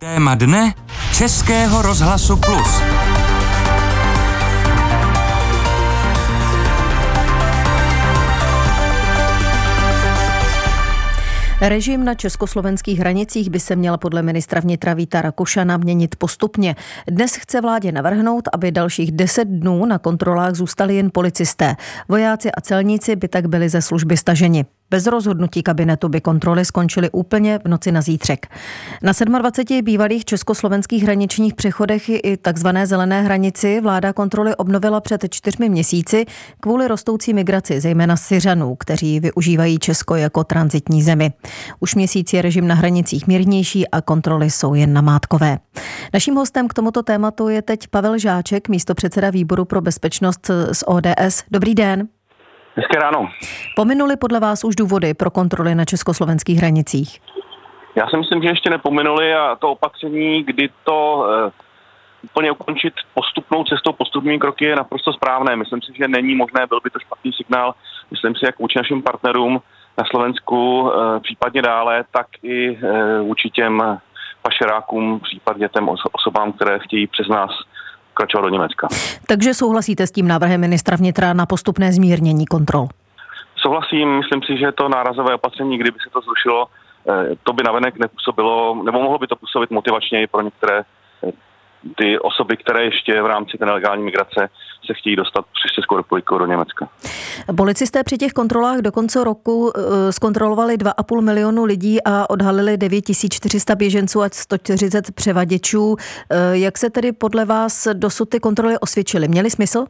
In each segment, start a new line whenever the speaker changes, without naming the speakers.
Téma dne Českého rozhlasu Plus.
Režim na československých hranicích by se měl podle ministra vnitra Víta Rakušana měnit postupně. Dnes chce vládě navrhnout, aby dalších deset dnů na kontrolách zůstali jen policisté. Vojáci a celníci by tak byli ze služby staženi. Bez rozhodnutí kabinetu by kontroly skončily úplně v noci na zítřek. Na 27 bývalých československých hraničních přechodech i takzvané zelené hranici vláda kontroly obnovila před čtyřmi měsíci kvůli rostoucí migraci, zejména Syřanů, kteří využívají Česko jako transitní zemi. Už měsíc je režim na hranicích mírnější a kontroly jsou jen namátkové. Naším hostem k tomuto tématu je teď Pavel Žáček, místo předseda výboru pro bezpečnost z ODS. Dobrý den.
Hezké ráno.
Pominuli podle vás už důvody pro kontroly na československých hranicích?
Já si myslím, že ještě nepominuli a to opatření, kdy to uh, úplně ukončit postupnou cestou, postupnými kroky je naprosto správné. Myslím si, že není možné, byl by to špatný signál, myslím si, jak vůči našim partnerům na Slovensku, uh, případně dále, tak i uh, vůči těm pašerákům, případně těm osobám, které chtějí přes nás pokračovat do Německa.
Takže souhlasíte s tím návrhem ministra vnitra na postupné zmírnění kontrol?
Souhlasím, myslím si, že to nárazové opatření, kdyby se to zrušilo, eh, to by navenek nepůsobilo, nebo mohlo by to působit motivačně i pro některé ty osoby, které ještě v rámci té nelegální migrace se chtějí dostat přes Českou republiku do Německa.
Policisté při těch kontrolách do konce roku eh, zkontrolovali 2,5 milionu lidí a odhalili 9400 běženců a 140 převaděčů. Eh, jak se tedy podle vás dosud ty kontroly osvědčily? Měly smysl?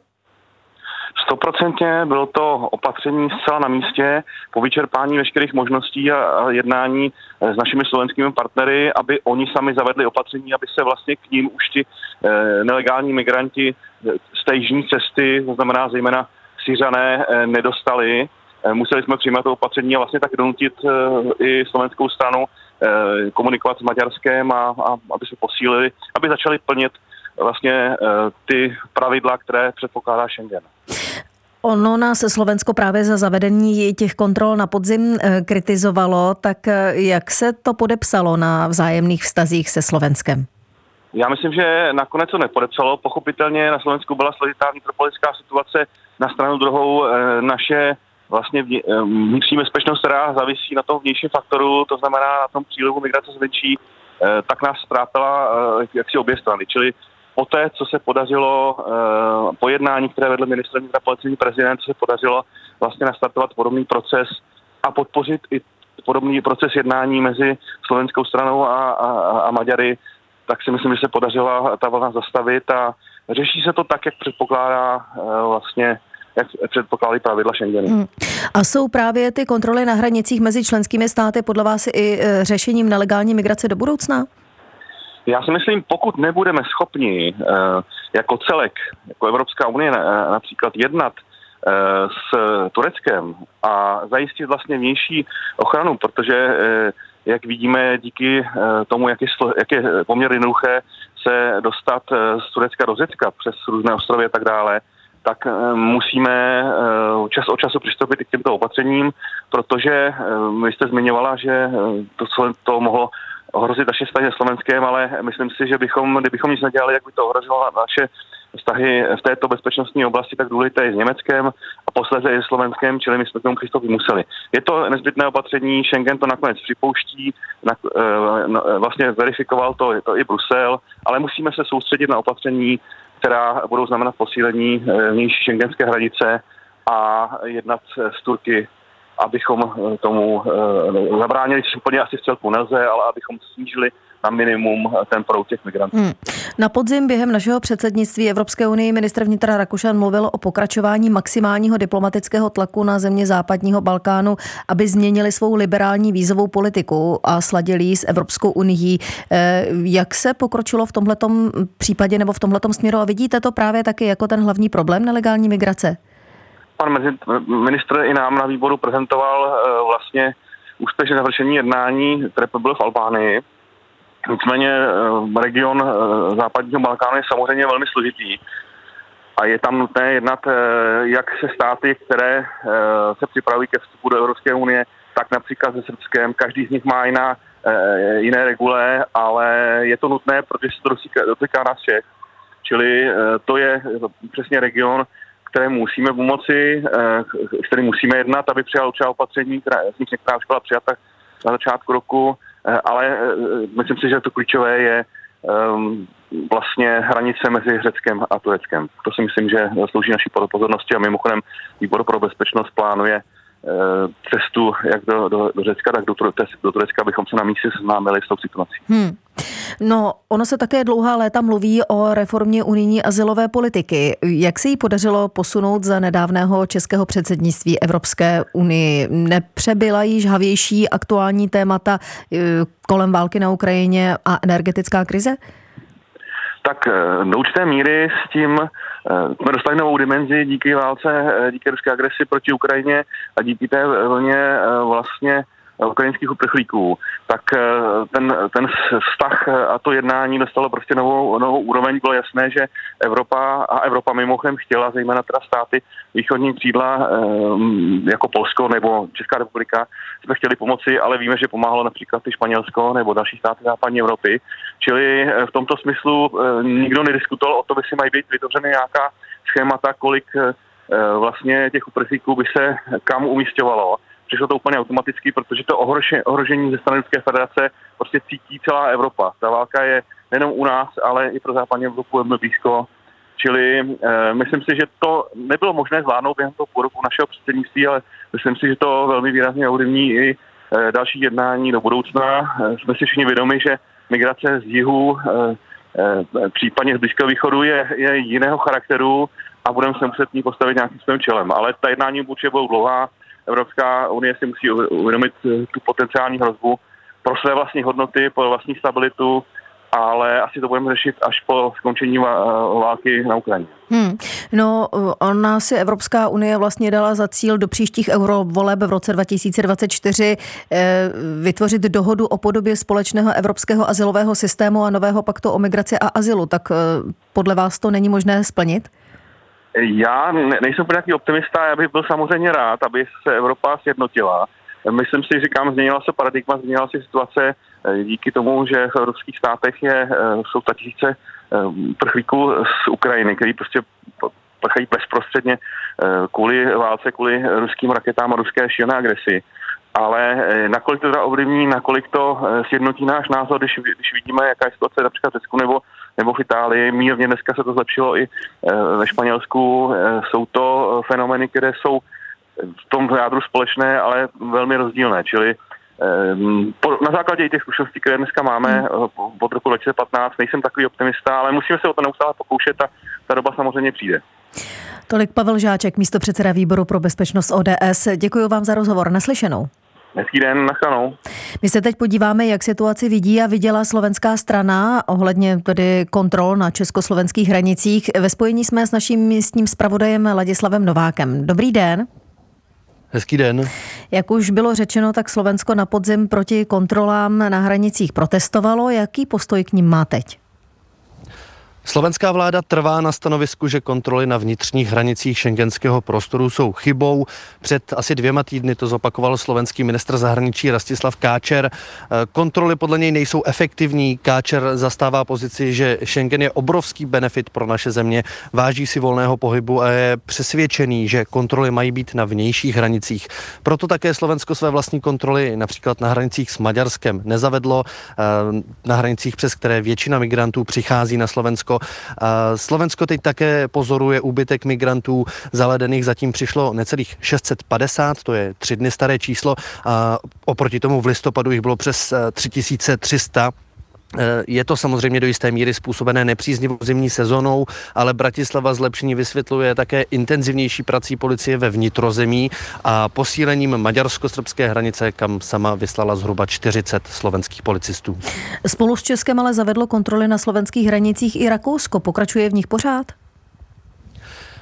Stoprocentně bylo to opatření zcela na místě po vyčerpání veškerých možností a jednání eh, s našimi slovenskými partnery, aby oni sami zavedli opatření, aby se vlastně k ním už ti eh, nelegální migranti eh, z té jižní cesty, to znamená zejména Syřané, nedostali. Museli jsme přijímat to opatření a vlastně tak donutit i slovenskou stranu komunikovat s Maďarskem a, a aby se posílili, aby začali plnit vlastně ty pravidla, které předpokládá Schengen.
Ono nás Slovensko právě za zavedení těch kontrol na podzim eh, kritizovalo, tak eh, jak se to podepsalo na vzájemných vztazích se Slovenskem?
Já myslím, že nakonec to nepodepsalo. Pochopitelně na Slovensku byla složitá vnitropolitická situace. Na stranu druhou eh, naše vlastně vnitřní bezpečnost, která závisí na tom vnějším faktoru, to znamená na tom přílivu migrace zvenčí, tak nás ztrápila jaksi obě strany. Čili poté, co se podařilo uh, po jednání, které vedl ministr vnitra policejní prezident, se podařilo vlastně nastartovat podobný proces a podpořit i podobný proces jednání mezi slovenskou stranou a, a, a Maďary, tak si myslím, že se podařila ta vlna zastavit a řeší se to tak, jak předpokládá uh, vlastně jak předpokládají pravidla Schengenu. Hmm.
A jsou právě ty kontroly na hranicích mezi členskými státy podle vás i e, řešením nelegální migrace do budoucna?
Já si myslím, pokud nebudeme schopni eh, jako celek, jako Evropská unie eh, například jednat eh, s Tureckem a zajistit vlastně vnější ochranu, protože jak vidíme, díky tomu, jak je, jak je poměrně jednoduché se dostat z Turecka do Řecka přes různé ostrovy a tak dále, tak musíme čas od času přistoupit i k těmto opatřením, protože vy jste zmiňovala, že to, to mohlo ohrozit naše vztahy se Slovenskem, ale myslím si, že bychom, kdybychom nic nedělali, jak by to ohrožovalo naše vztahy v této bezpečnostní oblasti tak důležité i s Německem a posledně i s Slovenskem, čili my jsme k tomu přistoupit museli. Je to nezbytné opatření, Schengen to nakonec připouští, na, no, vlastně verifikoval to, to i Brusel, ale musíme se soustředit na opatření, která budou znamenat posílení e, vnější šengenské hranice a jednat s Turky abychom eh, tomu eh, zabránili, což úplně asi v celku nelze, ale abychom snížili na minimum eh, ten proud těch migrantů. Hmm.
Na podzim během našeho předsednictví Evropské unie ministr vnitra Rakušan mluvil o pokračování maximálního diplomatického tlaku na země západního Balkánu, aby změnili svou liberální vízovou politiku a sladili ji s Evropskou unii. Jak se pokročilo v tomto případě nebo v tomto směru a vidíte to právě taky jako ten hlavní problém nelegální migrace?
Pan ministr i nám na výboru prezentoval eh, vlastně úspěšné završení jednání, které bylo v Albánii. Nicméně eh, region eh, západního Balkánu je samozřejmě velmi složitý a je tam nutné jednat jak se státy, které se připravují ke vstupu do Evropské unie, tak například se Srbskem. Každý z nich má jiná jiné regule, ale je to nutné, protože se to dotýká nás všech. Čili to je přesně region, které musíme pomoci, s kterým musíme jednat, aby přijal určitá opatření, která, z nich už byla přijata na začátku roku, ale myslím si, že to klíčové je um, vlastně hranice mezi Řeckem a Tureckem. To si myslím, že slouží naší pozornosti a mimochodem výbor pro bezpečnost plánuje eh, cestu jak do, do, do Řecka, tak do, do Turecka, abychom se na místě seznámili s tou situací. Hmm.
No, ono se také dlouhá léta mluví o reformě unijní asilové politiky. Jak se jí podařilo posunout za nedávného českého předsednictví Evropské unii? Nepřebyla již havější aktuální témata eh, kolem války na Ukrajině a energetická krize?
tak eh, do určité míry s tím eh, jsme dostali novou dimenzi díky válce, díky ruské agresi proti Ukrajině a díky té vlně vlastně ukrajinských uprchlíků, tak eh, ten, ten vztah a to jednání dostalo prostě novou, novou úroveň. Bylo jasné, že Evropa a Evropa mimochodem chtěla, zejména teda státy východní křídla eh, jako Polsko nebo Česká republika, jsme chtěli pomoci, ale víme, že pomáhalo například i Španělsko nebo další státy západní Evropy. Čili eh, v tomto smyslu nikdo nediskutoval o by si mají být vytvořeny nějaká schémata, kolik vlastně těch uprchlíků by se kam umístěvalo přišlo to úplně automaticky, protože to ohrožení, ze strany Ruské federace prostě cítí celá Evropa. Ta válka je nejenom u nás, ale i pro západní Evropu velmi blízko. Čili e, myslím si, že to nebylo možné zvládnout během toho půl roku našeho předsednictví, ale myslím si, že to velmi výrazně ovlivní i e, další jednání do budoucna. E, jsme si všichni vědomi, že migrace z jihu, e, e, případně z Blízkého východu je, je jiného charakteru a budeme se muset ní postavit nějakým svým čelem. Ale ta jednání určitě budou dlouhá Evropská unie si musí uvědomit eh, tu potenciální hrozbu pro své vlastní hodnoty, pro vlastní stabilitu, ale asi to budeme řešit až po skončení války na Ukrajině. Hmm.
No, ona si Evropská unie vlastně dala za cíl do příštích eurovoleb v roce 2024 eh, vytvořit dohodu o podobě společného evropského asilového systému a nového paktu o migraci a azylu. Tak eh, podle vás to není možné splnit?
Já nejsem nějaký optimista, já bych byl samozřejmě rád, aby se Evropa sjednotila. Myslím si, říkám, změnila se paradigma, změnila se situace eh, díky tomu, že v ruských státech je, eh, jsou tisíce eh, prchlíků z Ukrajiny, který prostě prchají bezprostředně kvůli válce, kvůli ruským raketám a ruské šílené agresi. Ale nakolik to teda ovlivní, nakolik to sjednotí náš názor, když, když vidíme, jaká je situace například v Řecku nebo nebo v Itálii. Mírně dneska se to zlepšilo i eh, ve Španělsku. Eh, jsou to eh, fenomény, které jsou v tom jádru společné, ale velmi rozdílné. Čili na základě těch zkušeností, které dneska máme hmm. od roku 2015, nejsem takový optimista, ale musíme se o to neustále pokoušet a ta doba samozřejmě přijde.
Tolik Pavel Žáček, místo předseda výboru pro bezpečnost ODS. Děkuji vám za rozhovor. Naslyšenou.
Hezký den, nachanou.
My se teď podíváme, jak situaci vidí a viděla slovenská strana ohledně tedy kontrol na československých hranicích. Ve spojení jsme s naším místním zpravodajem Ladislavem Novákem. Dobrý den.
Hezký den.
Jak už bylo řečeno, tak Slovensko na podzim proti kontrolám na hranicích protestovalo. Jaký postoj k ním má teď?
Slovenská vláda trvá na stanovisku, že kontroly na vnitřních hranicích šengenského prostoru jsou chybou. Před asi dvěma týdny to zopakoval slovenský ministr zahraničí Rastislav Káčer. Kontroly podle něj nejsou efektivní. Káčer zastává pozici, že Schengen je obrovský benefit pro naše země, váží si volného pohybu a je přesvědčený, že kontroly mají být na vnějších hranicích. Proto také Slovensko své vlastní kontroly například na hranicích s Maďarskem nezavedlo, na hranicích, přes které většina migrantů přichází na Slovensko Slovensko teď také pozoruje úbytek migrantů zaledených, zatím přišlo necelých 650, to je tři dny staré číslo, a oproti tomu v listopadu jich bylo přes 3300. Eh, je to samozřejmě do jisté míry způsobené nepříznivou zimní sezónou, ale Bratislava zlepšení vysvětluje také intenzivnější prací policie ve vnitrozemí a posílením maďarsko-srbské hranice, kam sama vyslala zhruba 40 slovenských policistů.
Spolu s Českem ale zavedlo kontroly na slovenských hranicích i Rakousko. Pokračuje v nich pořád?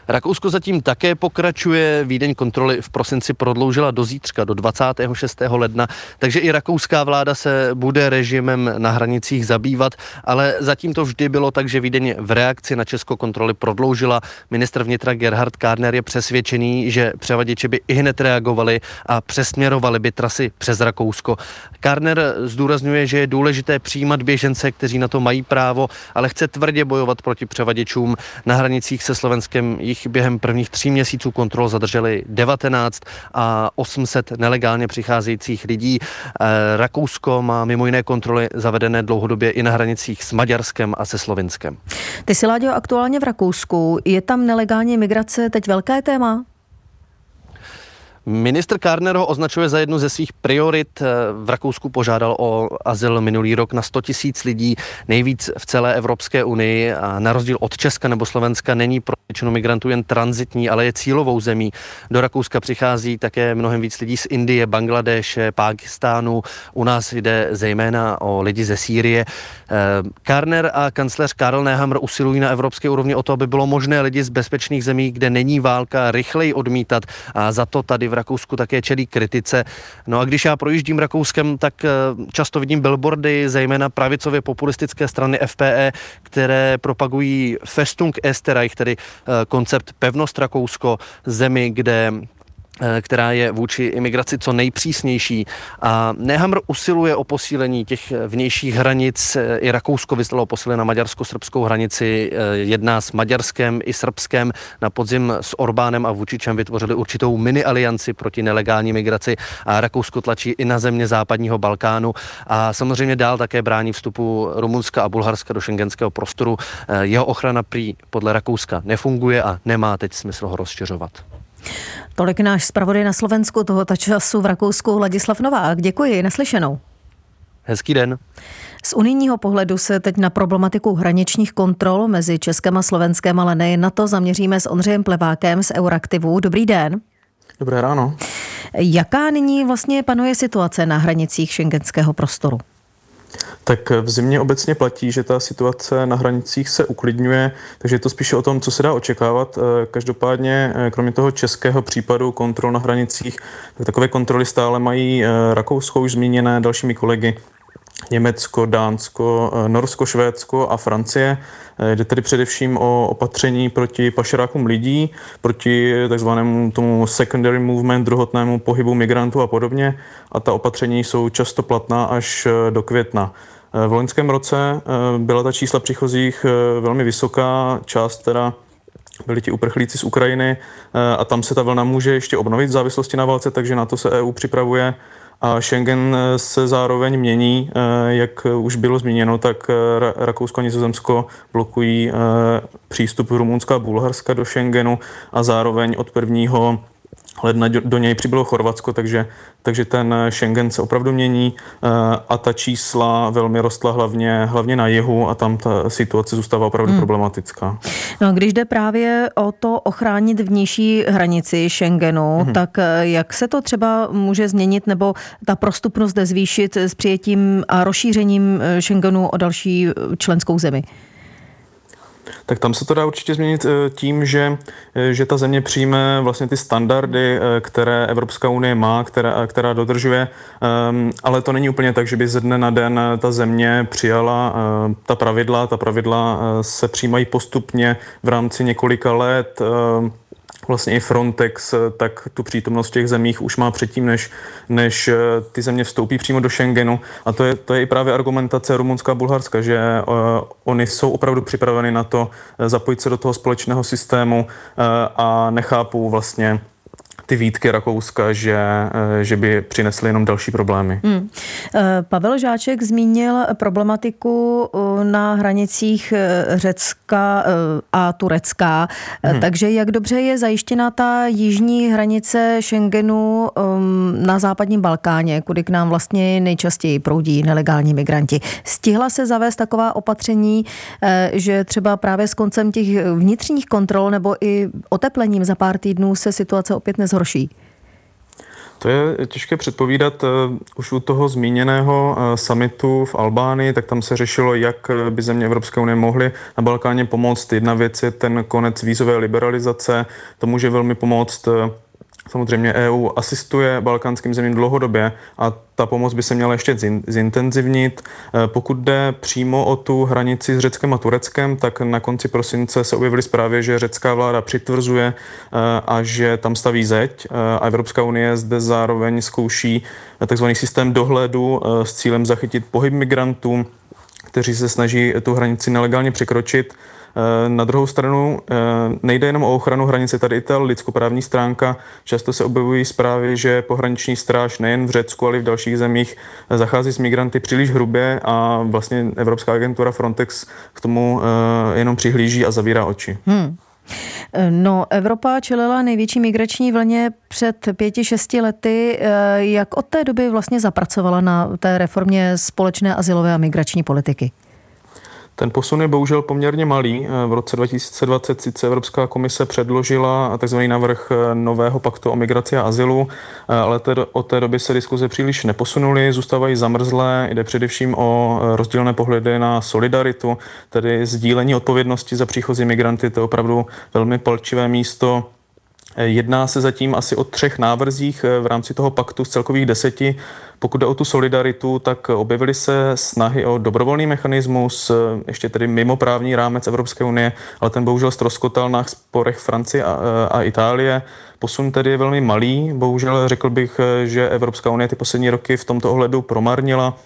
Rakousko zatím také pokračuje. Vídeň kontroly v prosinci prodloužila do zítřka, do 26. ledna, takže i rakouská vláda se bude režimem na hranicích zabývat, ale zatím to vždy bylo tak, že Vídeň v reakci na Česko kontroly prodloužila. Ministr vnitra Gerhard Kárner je přesvědčený, že převaděči by i hned reagovali a přesměrovali by trasy přes Rakousko. Kárner zdůrazňuje, že je důležité přijímat běžence, kteří na to mají právo, ale chce tvrdě bojovat proti převaděčům. Na hranicích se Slovenskem jich během prvních tří měsíců kontrol zadrželi 19 a 800 nelegálně přicházejících lidí. Eh, Rakousko má mimo jiné kontroly zavedené dlouhodobě i na hranicích s Maďarskem a se Slovinskem.
Ty jsi, Láďo, aktuálně v Rakousku. Je tam nelegální migrace teď velké téma?
Ministr Kárner ho označuje za jednu ze svých priorit. V Rakousku požádal o azyl minulý rok na 100 tisíc lidí, nejvíc v celé Evropské unii a na rozdíl od Česka nebo Slovenska není pro většinu migrantů jen transitní, ale je cílovou zemí. Do Rakouska přichází také mnohem víc lidí z Indie, Bangladeše, Pákistánu. U nás jde zejména o lidi ze Sýrie. Kárner a kancléř Karl Nehammer usilují na evropské úrovni o to, aby bylo možné lidi z bezpečných zemí, kde není válka, rychleji odmítat a za to tady v Rakousku také čelí kritice. No a když já projíždím Rakouskem, tak eh, často vidím billboardy, zejména pravicově populistické strany FPE, které propagují Festung Esterreich, tedy eh, koncept pevnost Rakousko, zemi, kde která je vůči imigraci co nejpřísnější. A Nehamr usiluje o posílení těch vnějších hranic. Eh, I Rakousko vyslalo posílení na maďarsko-srbskou hranici. Eh, jedná s Maďarskem i Srbskem. Na podzim s Orbánem a Vučičem vytvořili určitou mini alianci proti nelegální migraci a Rakousko tlačí i na země západního Balkánu a samozřejmě dál také brání vstupu Rumunska a Bulharska do šengenského prostoru. Jeho ochrana prý podle Rakouska nefunguje a nemá teď smysl ho rozšiřovat.
Tolik náš zpravodaj na Slovensku tohoto času v Rakousku Ladislav Novák. Děkuji, naslyšenou.
Hezký den.
Z unijního pohledu se teď na problematiku hraničních kontrol mezi Českem a Slovenskem, ale nejen na to, zaměříme s Ondřejem Plevákem z Euraktivu. Dobrý den.
Dobré ráno.
Jaká nyní vlastně panuje situace na hranicích šengenského prostoru?
Tak v zimě obecně platí, že ta situace na hranicích se uklidňuje, takže je to spíše o tom, co se dá očekávat. Eh, každopádně, eh, kromě toho českého případu kontrol na hranicích, tak takové kontroly stále mají eh, Rakousko už zmíněné dalšími kolegy Německo, Dánsko, Norsko, Švédsko a Francie. Jde tedy především o opatření proti pašerákům lidí, proti takzvanému tomu secondary movement, druhotnému pohybu migrantů a podobně. A ta opatření jsou často platná až do května. V loňském roce eh, byla ta čísla příchozích eh, velmi vysoká, část teda byli ti uprchlíci z Ukrajiny eh, a tam se ta vlna může ještě obnovit v závislosti na válce, takže na to se EU připravuje. A Schengen se zároveň mění, jak už bylo zmíněno, tak Rakousko a Nizozemsko blokují přístup Rumunska a Bulharska do Schengenu a zároveň od prvního ledna do něj přibylo Chorvatsko, takže, takže ten Schengen se opravdu mění eh, a ta čísla velmi rostla hlavně, hlavně na jihu a tam ta situace zůstává opravdu hmm. problematická.
No, když jde právě o to ochránit vnější hranici Schengenu, hmm. tak eh, jak se to třeba může změnit nebo ta prostupnost zde zvýšit s přijetím a rozšířením eh, Schengenu o další členskou zemi?
Tak tam se to dá určitě změnit eh, tím, že, eh, že ta země přijme vlastně ty standardy, eh, které Evropská unie má, která, která dodržuje, ehm, ale to není úplně tak, že by ze dne na den ta země přijala ta pravidla. Ta pravidla se přijímají postupně v rámci několika let ehm, vlastně i Frontex, eh, tak tu přítomnost v těch zemích už má předtím, než, než eh, ty země vstoupí přímo do Schengenu. A to je, to je i právě argumentace Rumunská a Bulharska, že uh, oni jsou opravdu připraveni na to zapojit se do toho společného systému uh, a nechápou vlastně ty výtky Rakouska, že, eh, že by přinesly jenom další problémy. Hmm.
Pavel Žáček zmínil problematiku eh, na hranicích Řecka a Turecka. Hmm. Takže jak dobře je zajištěna ta jižní hranice Schengenu ehm, na západním Balkáně, kudy k nám vlastně nejčastěji proudí nelegální migranti. Stihla se zavést taková opatření, že třeba právě s koncem těch vnitřních kontrol nebo i oteplením za pár týdnů se situace opět nezhorší?
To je těžké předpovídat. Eh, už u toho zmíněného eh, summitu v Albánii, tak tam se řešilo, jak by země Evropské unie mohly na Balkáně pomoct. Jedna věc je ten konec vízové liberalizace. To může velmi pomoct Samozřejmě EU asistuje balkánským zemím dlouhodobě a ta pomoc by se měla ještě zintenzivnit. E, pokud jde přímo o tu hranici s Řeckem a Tureckem, tak na konci prosince se objevily zprávy, že řecká vláda přitvrzuje e, a že tam staví zeď e, a Evropská unie zde zároveň zkouší tzv. systém dohledu s cílem zachytit pohyb migrantů, kteří se snaží tu hranici nelegálně překročit. Eh, na druhou stranu eh, nejde jenom o ochranu hranice, tady i ta lidskoprávní stránka. Často se objevují zprávy, že pohraniční stráž nejen v Řecku, ale i v dalších zemích eh, zachází s migranty příliš hrubě a vlastně Evropská agentura Frontex k tomu jenom přihlíží a zavírá oči. Hmm.
No, Evropa čelila největší migrační vlně před pěti, šesti lety. Jak od té doby vlastně zapracovala na té reformě společné asilové a migrační politiky?
Ten posun je bohužel poměrně malý. V roce 2020 sice Evropská komise předložila tzv. návrh nového paktu o migraci a azylu, ale od té doby se diskuze příliš neposunuly, zůstávají zamrzlé, jde především o rozdílné pohledy na solidaritu, tedy sdílení odpovědnosti za příchozí migranty, to je opravdu velmi palčivé místo Jedná se zatím asi o třech návrzích v rámci toho paktu z celkových deseti. Pokud jde o tu solidaritu, tak objevily se snahy o dobrovolný mechanismus, ještě tedy mimo právní rámec Evropské unie, ale ten bohužel ztroskotal na sporech Francie a, a Itálie. Posun tedy je velmi malý. Bohužel řekl bych, že Evropská unie ty poslední roky v tomto ohledu promarnila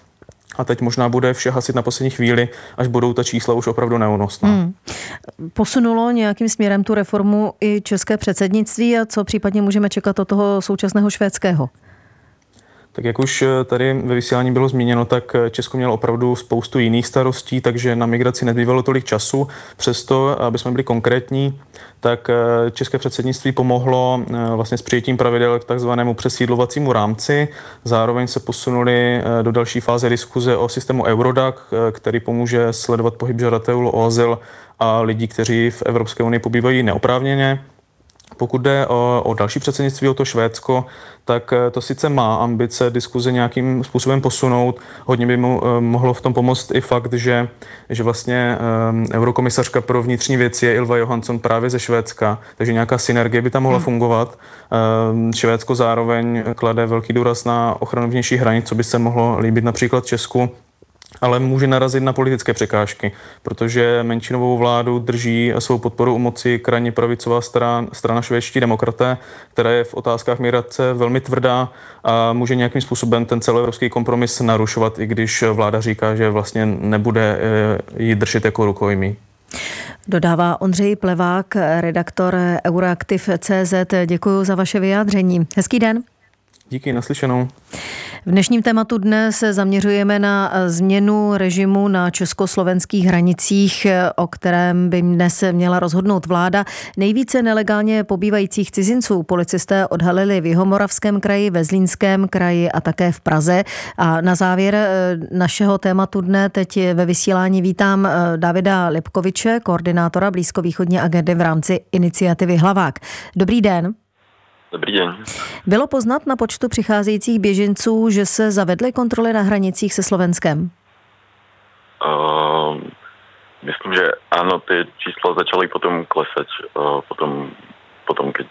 a teď možná bude vše hasit na poslední chvíli, až budou ta čísla už opravdu neúnosná. Hmm.
Posunulo nějakým směrem tu reformu i české předsednictví a co případně můžeme čekat od toho současného švédského?
Tak jak už eh, tady ve vysílání bylo zmíněno, tak eh, Česko mělo opravdu spoustu jiných starostí, takže na migraci nezbývalo tolik času. Přesto, aby jsme byli konkrétní, tak eh, České předsednictví pomohlo vlastně s přijetím pravidel k takzvanému přesídlovacímu rámci. Zároveň se posunuli do další fáze diskuze o systému Eurodac, který pomůže sledovat pohyb žadatelů o azyl a lidí, kteří v Evropské unii pobývají neoprávněně. Pokud jde o, o další předsednictví, o to Švédsko, tak eh, to sice má ambice diskuze nějakým způsobem posunout. Hodně by mu eh, mohlo v tom pomoct i fakt, že, že vlastně eurokomisařka pro vnitřní věci je Ilva Johansson právě ze Švédska, takže nějaká synergie by tam mohla hmm. fungovat. Švédsko zároveň klade velký důraz na ochranu vnějších hranic, co by se mohlo líbit například Česku ale může narazit na politické překážky, protože menšinovou vládu drží svou podporu u moci krajně pravicová strana, strana švédští demokraté, která je v otázkách migrace velmi tvrdá a může nějakým způsobem ten celoevropský kompromis narušovat, i když vláda říká, že vlastně nebude eh, ji držet jako rukojmí.
Dodává Ondřej Plevák, redaktor Euroaktiv.cz. Děkuji za vaše vyjádření. Hezký den.
Díky, naslyšenou.
V dnešním tématu dnes se zaměřujeme na změnu režimu na československých hranicích, o kterém by dnes měla rozhodnout vláda. Nejvíce nelegálně pobývajících cizinců policisté odhalili v Jihomoravském kraji, ve Zlínském kraji a také v Praze. A na závěr eh, našeho tématu dne teď ve vysílání vítám eh, Davida Lipkoviče, koordinátora blízkovýchodní agendy v rámci iniciativy Hlavák. Dobrý den.
Dobrý den.
Bylo poznat na počtu přicházejících běženců, že se zavedly kontroly na hranicích se Slovenskem?
Uh, myslím, že ano, ty čísla začaly potom klesat, uh, potom, potom když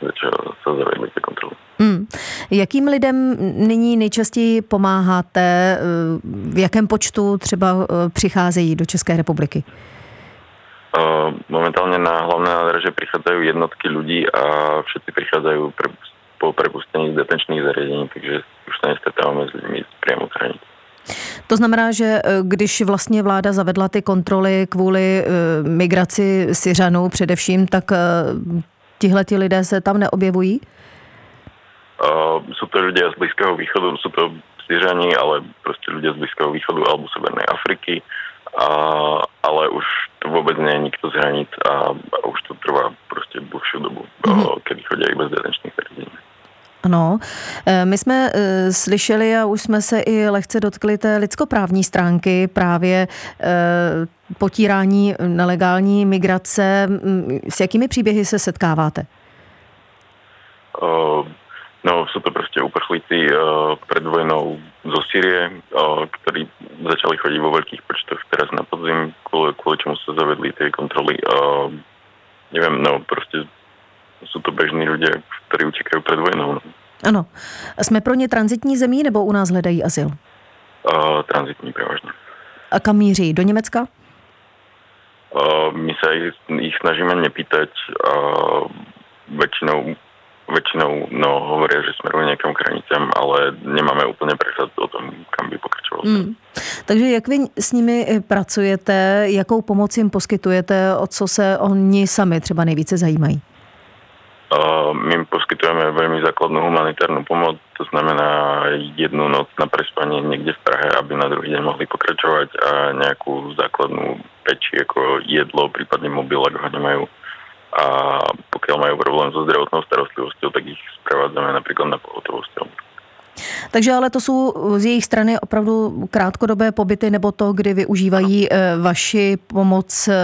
se zavedly ty kontroly. Hmm.
Jakým lidem nyní nejčastěji pomáháte? V jakém počtu třeba přicházejí do České republiky?
Uh, momentálně na hlavné nádraže přichádzají jednotky lidí a všichni přicházejí prepustení z detenčných zariadení, takže už se nestretáváme s lidmi přímo hranic.
To znamená, že eh, když vlastně vláda zavedla ty kontroly kvůli uh, migraci Syřanů především, tak uh, tihle ti lidé se tam neobjevují?
Uh, jsou to lidé z Blízkého východu, jsou to Syřani, ale prostě lidé z Blízkého východu alebo Severné Afriky, a, ale už to vůbec není nikdo z hranic a, a už to trvá prostě dlouhší dobu, mm-hmm. kdy chodí i bez detenčních zařízení.
Ano, eh, my jsme eh, slyšeli a už jsme se i lehce dotkli té lidskoprávní stránky právě eh, potírání nelegální migrace. S jakými příběhy se setkáváte?
No, sú to proste uprchlíci pred vojnou zo Sýrie, uh, ktorí začali chodiť vo veľkých počtoch teraz na podzim, kvôli, kvôli čomu sa zavedli tie kontroly. Neviem, no proste sú to bežní ľudia, ktorí utekajú pred vojnou. No.
Ano. Jsme pro ně transitní zemí nebo u nás hledají azyl?
Uh, tranzitní prevažne.
A kam míří? Do Německa?
Uh, my sa ich, ich snažíme nepýtať. Uh, väčšinou väčšinou no, hovoria, že smerujú niekam k ale nemáme úplne prehľad o tom, kam by pokračoval. Mm.
Takže jak vy s nimi eh, pracujete, jakou pomoc jim poskytujete, o co se oni sami třeba nejvíce zajímají?
My poskytujeme veľmi základnú humanitárnu pomoc, to znamená jednu noc na prespanie niekde v Prahe, aby na druhý deň mohli pokračovať a nejakú základnú peči ako jedlo, prípadne mobil, ak ho nemajú a pokiaľ majú problém so zdravotnou starostlivosťou, tak ich sprevádzame napríklad na pohotovosť.
Takže ale to jsou z jejich strany opravdu krátkodobé pobyty nebo to, kdy využívají. Eh, vaši pomoc eh,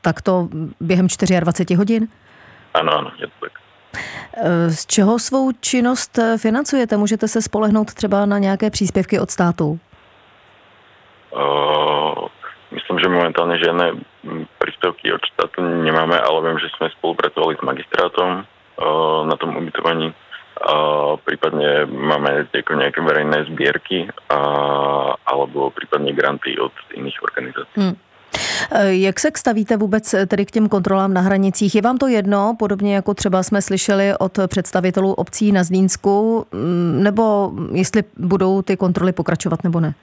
takto během 24 hodin?
Ano, ano, je to tak.
Eh, z čeho svou činnost financujete? Můžete se spolehnout třeba na nějaké příspěvky od státu?
Uh, myslím, že momentálně žádné príspevky od štátu nemáme, ale viem, že sme spolupracovali s magistrátom uh, na tom ubytovaní. Uh, prípadne máme jako nejaké verejné zbierky uh, alebo prípadne granty od iných organizácií. Hmm.
Jak se stavíte vůbec tedy k těm kontrolám na hranicích? Je vám to jedno, podobně jako třeba jsme slyšeli od představitelů obcí na Zlínsku, mm, nebo jestli budou ty kontroly pokračovat nebo ne?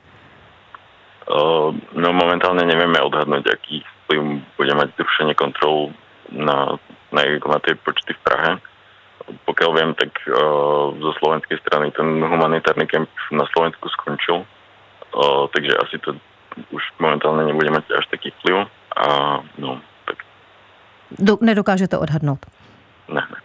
No momentálne nevieme odhadnúť, aký vplyv bude mať zrušenie kontrol na, na, na tie počty v Prahe. Pokiaľ viem, tak uh, zo slovenskej strany ten humanitárny kemp na Slovensku skončil, uh, takže asi to už momentálne nebude mať až taký vplyv. A, no, tak.
Do, nedokážete odhadnout?
Ne, ne.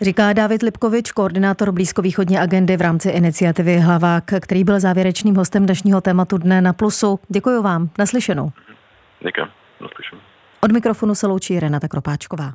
Říká David Lipkovič, koordinátor blízkovýchodní agendy v rámci iniciativy Hlavák, který byl závěrečným hostem dnešního tématu Dne na Plusu. Děkuji vám. Naslyšenou.
Děkuji. Naslyšenou.
Od mikrofonu se loučí Renata Kropáčková.